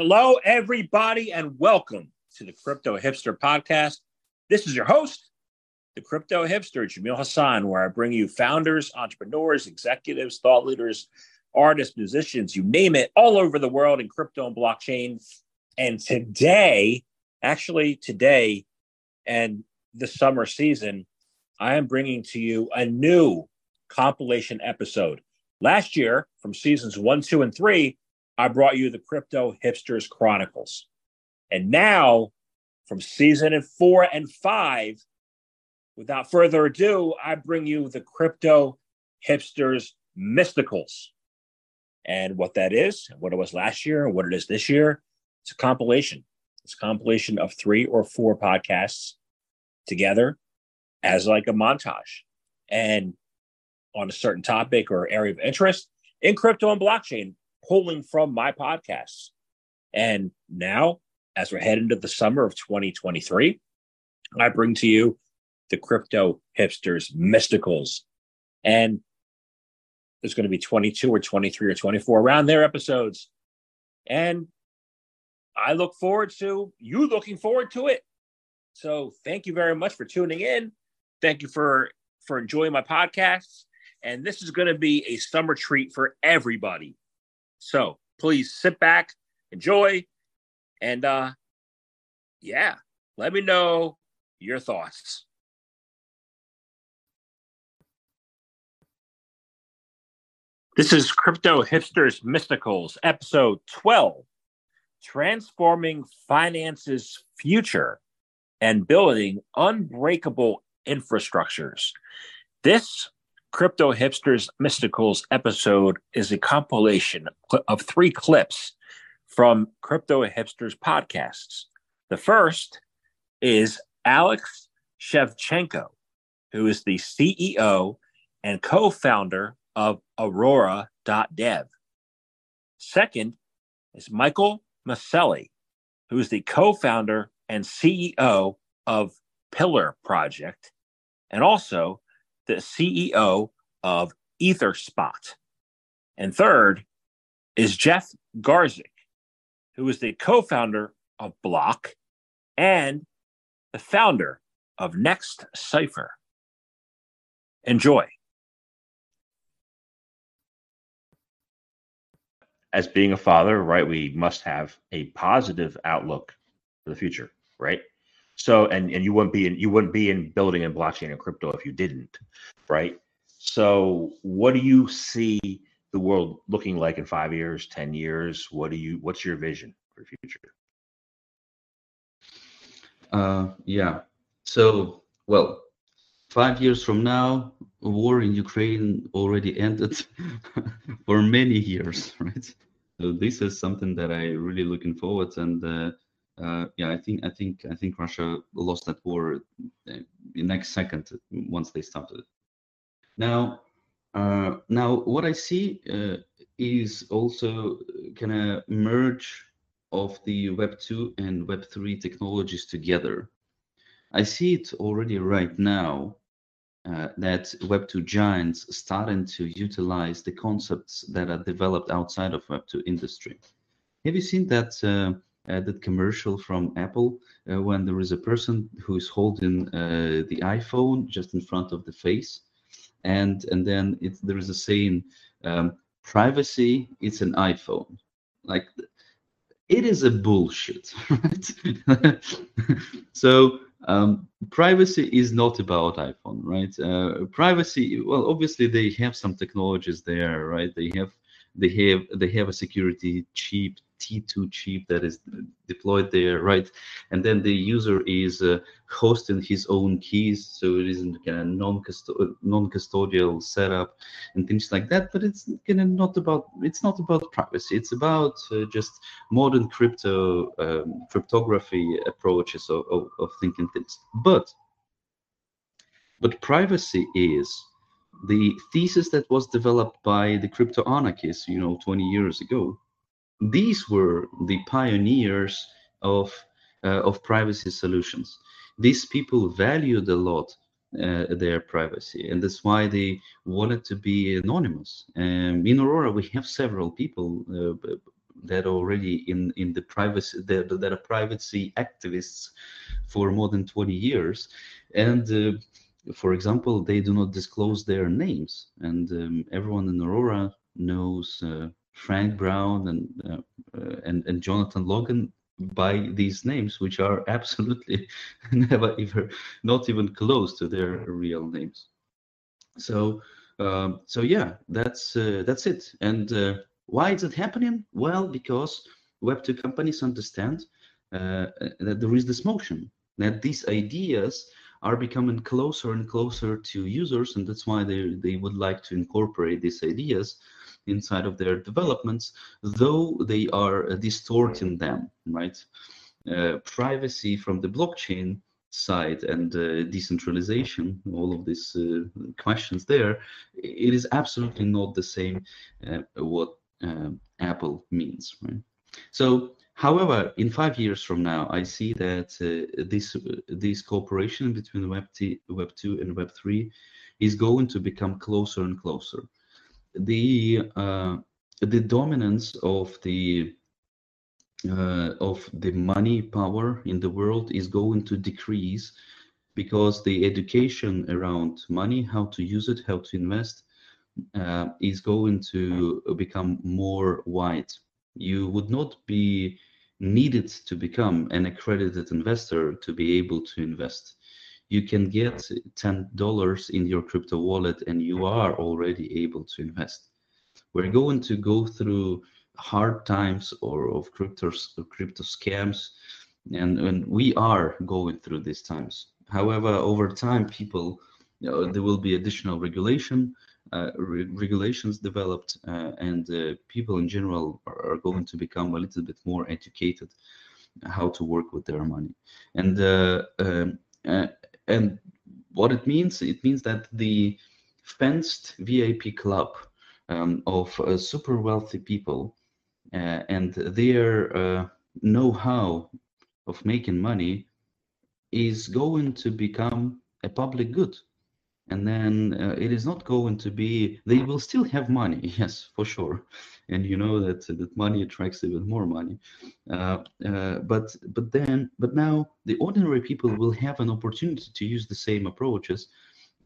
Hello, everybody, and welcome to the Crypto Hipster Podcast. This is your host, the Crypto Hipster, Jamil Hassan, where I bring you founders, entrepreneurs, executives, thought leaders, artists, musicians, you name it, all over the world in crypto and blockchain. And today, actually, today and the summer season, I am bringing to you a new compilation episode. Last year, from seasons one, two, and three, I brought you the Crypto Hipsters Chronicles. And now, from season four and five, without further ado, I bring you the Crypto Hipsters Mysticals. And what that is, what it was last year, and what it is this year, it's a compilation. It's a compilation of three or four podcasts together as like a montage and on a certain topic or area of interest in crypto and blockchain pulling from my podcasts. And now, as we're heading into the summer of 2023, I bring to you the Crypto Hipsters Mysticals. And there's going to be 22 or 23 or 24 around their episodes. And I look forward to you looking forward to it. So thank you very much for tuning in. Thank you for for enjoying my podcasts. And this is going to be a summer treat for everybody. So please sit back, enjoy, and uh yeah, let me know your thoughts. This is Crypto Hipsters Mysticals, episode 12 Transforming Finance's Future and Building Unbreakable Infrastructures. This Crypto Hipsters Mysticals episode is a compilation of three clips from Crypto Hipsters podcasts. The first is Alex Shevchenko, who is the CEO and co founder of Aurora.dev. Second is Michael Messele, who is the co founder and CEO of Pillar Project, and also the CEO of EtherSpot. And third is Jeff Garzik, who is the co founder of Bloq and the founder of Next Cypher. Enjoy. As being a father, right, we must have a positive outlook for the future, right? So and and you wouldn't be in you wouldn't be in building and blockchain and crypto if you didn't, right? So what do you see the world looking like in five years, ten years? What do you what's your vision for future? Uh, yeah. So well, five years from now, war in Ukraine already ended for many years, right? So this is something that I really looking forward and. Uh, uh, yeah, I think I think I think Russia lost that war uh, the next second once they started. Now, uh, now what I see uh, is also kind of merge of the Web two and Web three technologies together. I see it already right now uh, that Web two giants starting to utilize the concepts that are developed outside of Web two industry. Have you seen that? Uh, that commercial from Apple uh, when there is a person who is holding uh, the iPhone just in front of the face, and and then it, there is a saying, um, "Privacy, it's an iPhone." Like it is a bullshit, right? so um, privacy is not about iphone right uh, privacy well obviously they have some technologies there right they have they have they have a security chip T2 chip that is deployed there, right? And then the user is uh, hosting his own keys, so it isn't kind of non-custodial setup and things like that. But it's kind of not about it's not about privacy. It's about uh, just modern crypto um, cryptography approaches of, of, of thinking things. But but privacy is the thesis that was developed by the crypto anarchists, you know, 20 years ago these were the pioneers of uh, of privacy solutions. These people valued a lot uh, their privacy, and that's why they wanted to be anonymous. Um, in Aurora, we have several people, uh, that are already in in the privacy that, that are privacy activists for more than 20 years and uh, for example they do not disclose their names and um, everyone in aurora knows uh, frank brown and uh, uh and and jonathan logan by these names which are absolutely never ever not even close to their real names so um, so yeah that's uh, that's it and uh, why is it happening? Well, because Web2 companies understand uh, that there is this motion, that these ideas are becoming closer and closer to users, and that's why they, they would like to incorporate these ideas inside of their developments, though they are distorting them, right? Uh, privacy from the blockchain side and uh, decentralization, all of these uh, questions there, it is absolutely not the same uh, what uh, Apple means, right? So, however, in five years from now, I see that uh, this this cooperation between Web T, Web two and Web three is going to become closer and closer. The uh, the dominance of the uh, of the money power in the world is going to decrease because the education around money, how to use it, how to invest, uh, is going to become more wide. You would not be needed to become an accredited investor to be able to invest. You can get $10 in your crypto wallet and you are already able to invest. We're going to go through hard times or of crypto, crypto scams and, and we are going through these times. However, over time, people, you know, there will be additional regulation uh, re regulations developed uh, and uh, people in general are, are, going to become a little bit more educated how to work with their money and um, and what it means it means that the fenced vip club um, of super wealthy people and their know-how of making money is going to become a public good. And then uh, it is not going to be they will still have money yes for sure and you know that that money attracts even more money. Uh, uh, but but then but now the ordinary people will have an opportunity to use the same approaches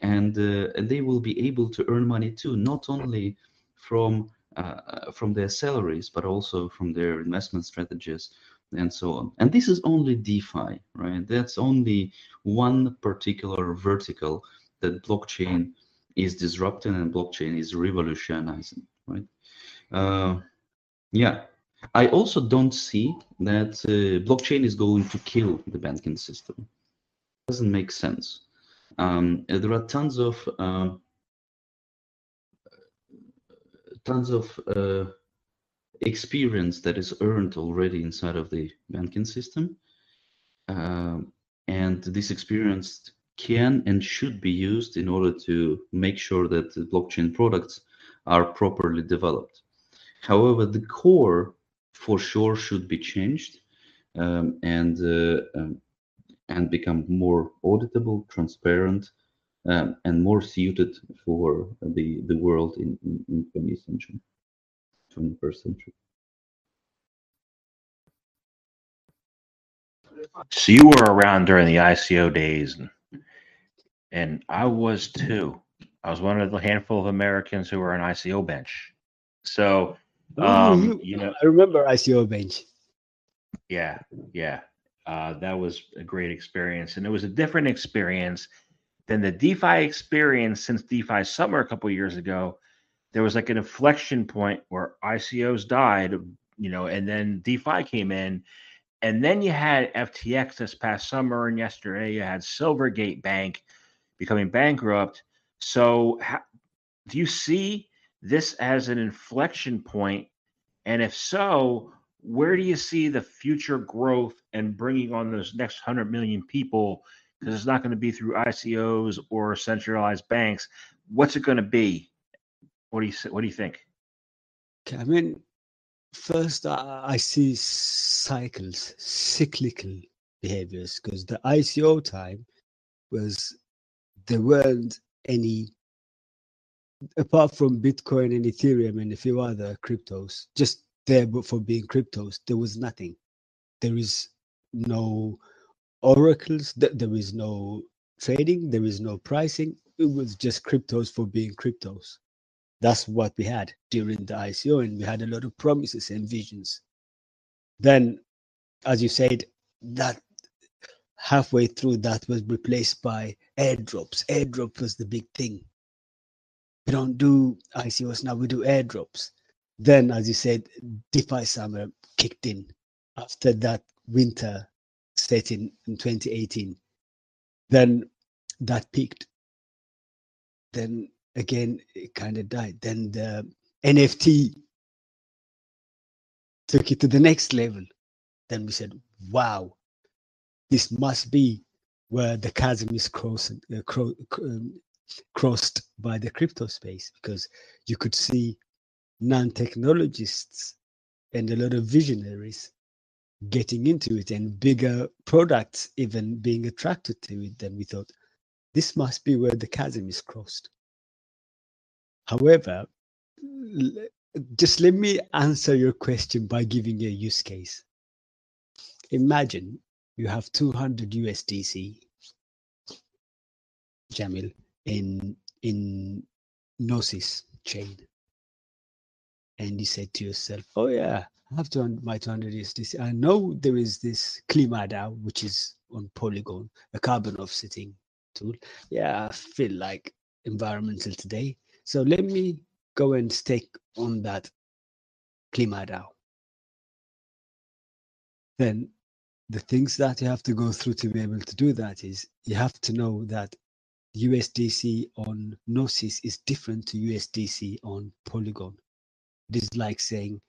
and uh, and they will be able to earn money too not only from uh, from their salaries but also from their investment strategies and so on. And this is only defi right? That's only one particular vertical that blockchain is disrupting and blockchain is revolutionizing, right? Uh, yeah, I also don't see that uh, blockchain is going to kill the banking system. It doesn't make sense. Um, there are tons of uh, tons of experience that is earned already inside of the banking system, uh, and this experience can and should be used in order to make sure that the blockchain products are properly developed. However, the core for sure should be changed um, and uh, um, and become more auditable, transparent, um, and more suited for the the world in, in, in 20th century, 21st century. So you were around during the ICO days and and I was too. I was one of the handful of Americans who were on ICO bench. So, um, you, you, know, I remember ICO bench. Yeah, yeah, uh, that was a great experience, and it was a different experience than the DeFi experience since DeFi Summer a couple years ago. There was like an inflection point where ICOs died, you know, and then DeFi came in, and then you had FTX this past summer, and yesterday you had Silvergate Bank becoming bankrupt. So, do you see this as an inflection point? And if so, where do you see the future growth and bringing on those next 100 million people? Because it's not going to be through ICOs or centralized banks. What's it going to be? What do you what do you think? I mean, first I see cycles, cyclical behaviors, because the ICO time was there weren't any apart from Bitcoin and Ethereum and a few other cryptos, just there but for being cryptos. There was nothing. There is no oracles. There is no trading. There is no pricing. It was just cryptos for being cryptos. That's what we had during the ICO, and we had a lot of promises and visions. Then, as you said, that halfway through that was replaced by airdrops. Airdrop was the big thing. We don't do ICOs now, we do airdrops. Then, as you said, DeFi summer kicked in after that winter set in, in 2018. Then that peaked. Then again, it kind of died. Then the NFT took it to the next level. Then we said, wow, this must be where the chasm is crossing, uh, cro- um, crossed by the crypto space because you could see non-technologists and a lot of visionaries getting into it and bigger products even being attracted to it then we thought. This must be where the chasm is crossed. However just let me answer your question by giving you a use case. Imagine you have 200 USDC, Jamil, in in Gnosis chain, and you said to yourself, "Oh yeah, I have 200, my 200 this. I know there is this KlimaDAO, which is on Polygon, a carbon offsetting tool. Yeah, I feel like environmental today, so let me go and stake on that KlimaDAO. Then the things that you have to go through to be able to do that is you have to know that USDC on Gnosis is different to USDC on Polygon. It is like saying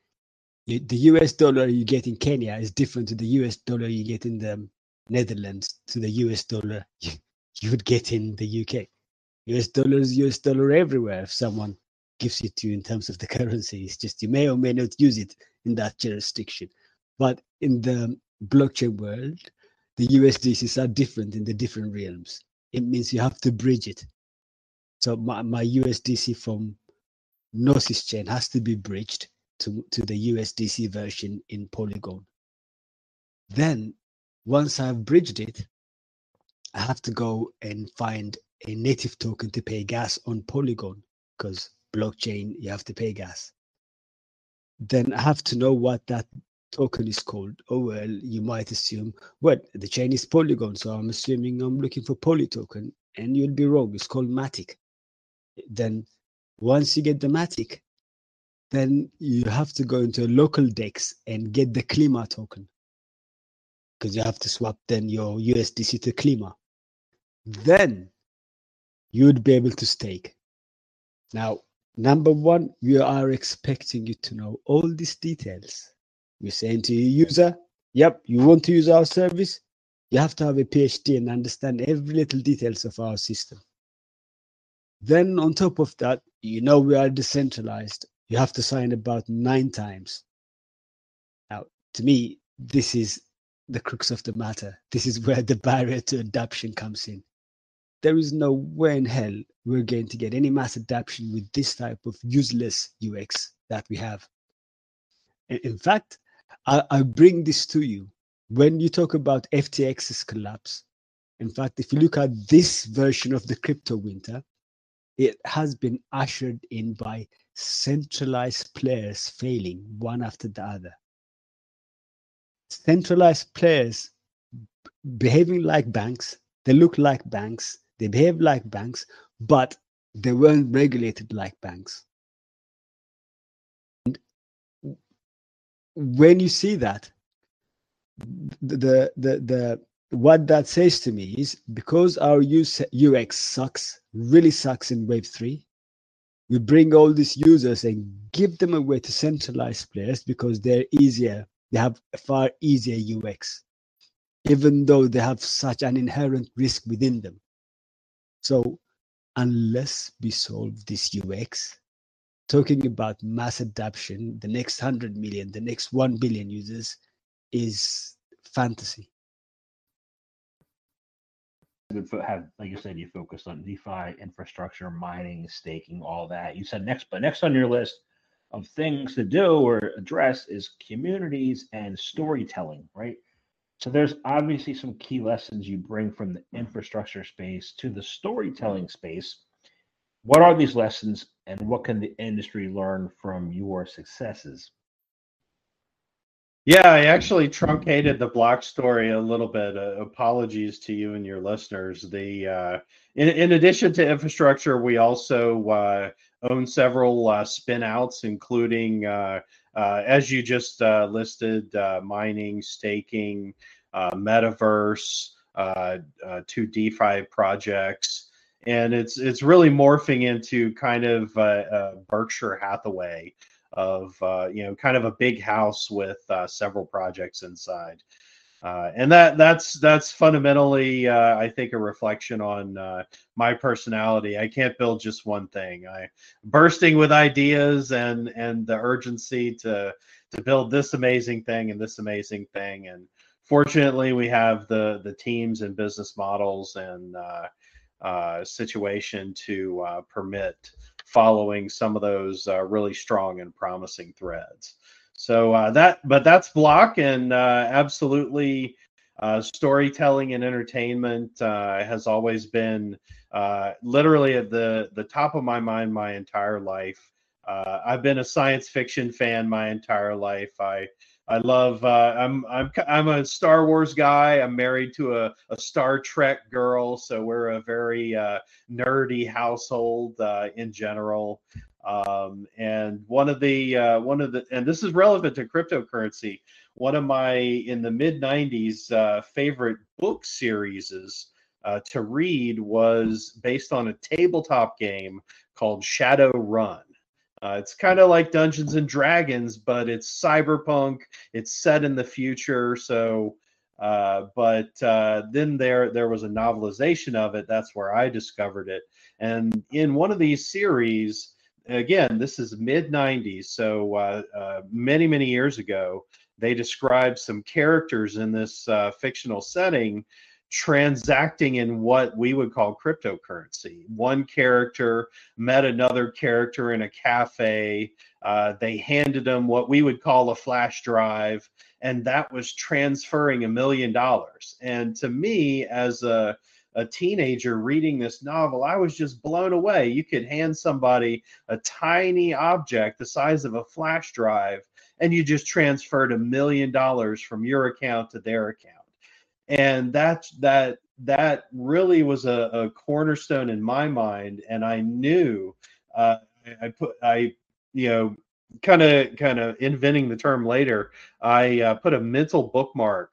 the US dollar you get in Kenya is different to the US dollar you get in the Netherlands to the US dollar you, would get in the UK. US dollar is US dollar everywhere if someone gives it to you in terms of the currency. It's just you may or may not use it in that jurisdiction. But in the blockchain world, the USDCs are different in the different realms. It means you have to bridge it. So my, my USDC from Gnosis chain has to be bridged to, to the USDC version in Polygon. Then once I've bridged it, I have to go and find a native token to pay gas on Polygon because blockchain, you have to pay gas. Then I have to know what that token is called. Oh, well, you might assume, well, the chain is Polygon, so I'm assuming I'm looking for Poly token, and you'll be wrong. It's called Matic. Then once you get the Matic, then you have to go into a local DEX and get the Klima token because you have to swap then your USDC to Klima. Then you would be able to stake. Now, number one, we are expecting you to know all these details we're saying to your user, yep, you want to use our service, you have to have a PhD and understand every little details of our system. Then on top of that, you know we are decentralized. You have to sign about nine times. Now, to me, this is the crux of the matter. This is where the barrier to adoption comes in. There is no way in hell we're going to get any mass adoption with this type of useless UX that we have. In fact, I, I bring this to you when you talk about FTX's collapse. In fact, if you look at this version of the crypto winter, it has been ushered in by centralized players failing one after the other. Centralized players behaving like banks, they look like banks, they behave like banks, but they weren't regulated like banks. When you see that, the the the what that says to me is because our UX sucks, really sucks in Web three. We bring all these users and give them away to centralized players because they're easier. They have a far easier UX, even though they have such an inherent risk within them. So, unless we solve this UX, talking about mass adoption, the next 100 million, the next 1 billion users is fantasy. Have, like you said, you focused on DeFi, infrastructure, mining, staking, all that. You said next, but next on your list, of things to do or address is communities and storytelling, right? So there's obviously some key lessons you bring from the infrastructure space to the storytelling space. What are these lessons and what can the industry learn from your successes? Yeah, I actually truncated the Bloq story a little bit. Uh, apologies to you and your listeners. The uh, in, in addition to infrastructure, we also uh, own several uh, spinouts, including uh, uh, as you just listed, mining, staking, metaverse, two DeFi projects, and it's it's really morphing into kind of Berkshire Hathaway of uh, you know kind of a big house with uh, several projects inside. Uh, and that that's that's fundamentally uh, I think a reflection on uh, my personality. I can't build just one thing. I bursting with ideas and and the urgency to to build this amazing thing and this amazing thing. And fortunately, we have the the teams and business models and uh, situation to permit following some of those uh, really strong and promising threads. So uh, that, but that's Bloq and uh, absolutely uh, storytelling and entertainment uh, has always been uh, literally at the the top of my mind my entire life. I've been a science fiction fan my entire life. I I love. Uh, I'm I'm I'm a Star Wars guy. I'm married to a, a Star Trek girl, so we're a very uh, nerdy household uh, in general. Um, and one of the uh, one of the and this is relevant to cryptocurrency. One of my in the mid '90s uh, favorite book series uh, to read was based on a tabletop game called Shadowrun uh, it's kind of like Dungeons and Dragons, but it's cyberpunk. It's set in the future. So, uh, but uh, then there there was a novelization of it. That's where I discovered it. And in one of these series, again, this is mid '90s, so uh, uh, many many years ago, they described some characters in this uh, fictional setting transacting in what we would call cryptocurrency. One character met another character in a cafe. Uh, they handed them what we would call a flash drive, and that was transferring a million dollars. And to me, as a a teenager reading this novel, I was just blown away. You could hand somebody a tiny object the size of a flash drive, and you just transferred a million dollars from your account to their account and that that that really was a, a cornerstone in my mind. And i knew uh, i put i you know kind of kind of inventing the term later i uh, put a mental bookmark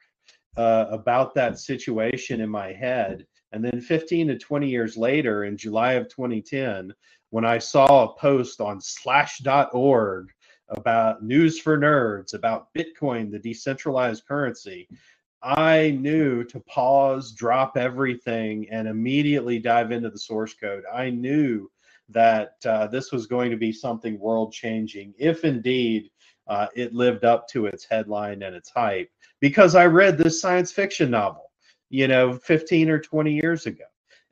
uh, about that situation in my head. And then 15 to 20 years later in july of 2010 when i saw a post on slashdot.org about news for nerds about bitcoin the decentralized currency I knew to pause, drop everything, and immediately dive into the source code. I knew that uh, this was going to be something world changing, if indeed uh, it lived up to its headline and its hype, because I read this science fiction novel, you know, 15 or 20 years ago.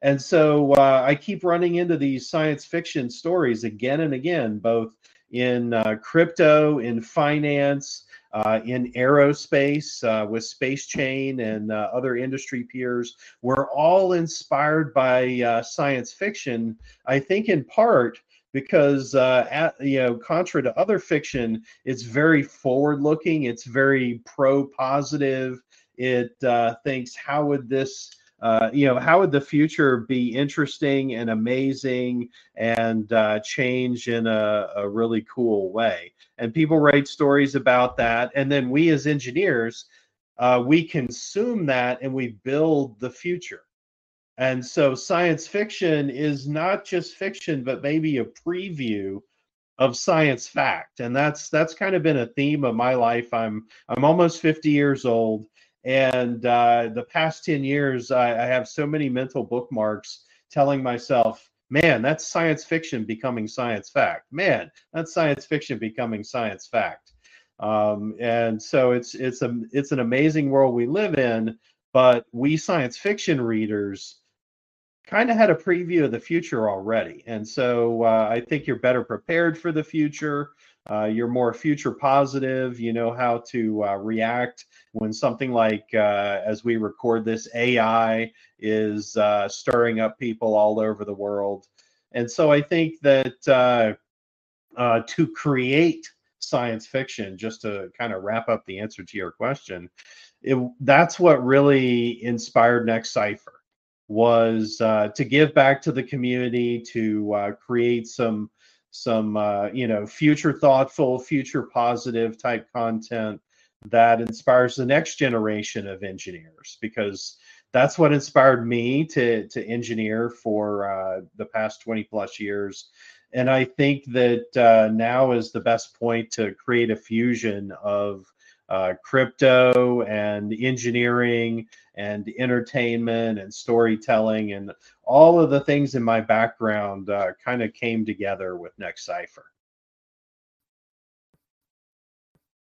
And so uh, I keep running into these science fiction stories again and again, both in uh, crypto, in finance, uh, in aerospace uh, with Space Chain and uh, other industry peers. We're all inspired by uh, science fiction, I think in part because uh, at, you know contra to other fiction it's very forward looking it's very pro positive it uh, thinks how would this uh, you know, how would the future be interesting and amazing and uh, change in a, a really cool way? And people write stories about that. And then we as engineers, uh, we consume that and we build the future. And so science fiction is not just fiction, but maybe a preview of science fact. And that's that's kind of been a theme of my life. I'm I'm almost 50 years old and uh, the past 10 years, I, I have so many mental bookmarks telling myself, man, that's science fiction becoming science fact. Man, that's science fiction becoming science fact. Um, and so it's it's a it's an amazing world we live in. But we science fiction readers kind of had a preview of the future already, and so uh, I think you're better prepared for the future. Uh, you're more future positive. You know how to uh, react when something like, uh, as we record this, AI is uh, stirring up people all over the world. And so I think that uh, uh, to create science fiction, just to kind of wrap up the answer to your question, it, that's what really inspired Next Cypher was to give back to the community, to create some some uh, you know future thoughtful future positive type content that inspires the next generation of engineers because that's what inspired me to to engineer for uh, the past 20 plus years. And i think that uh, now is the best point to create a fusion of uh, crypto and engineering and entertainment and storytelling and all of the things in my background uh, kind of came together with Next Cypher.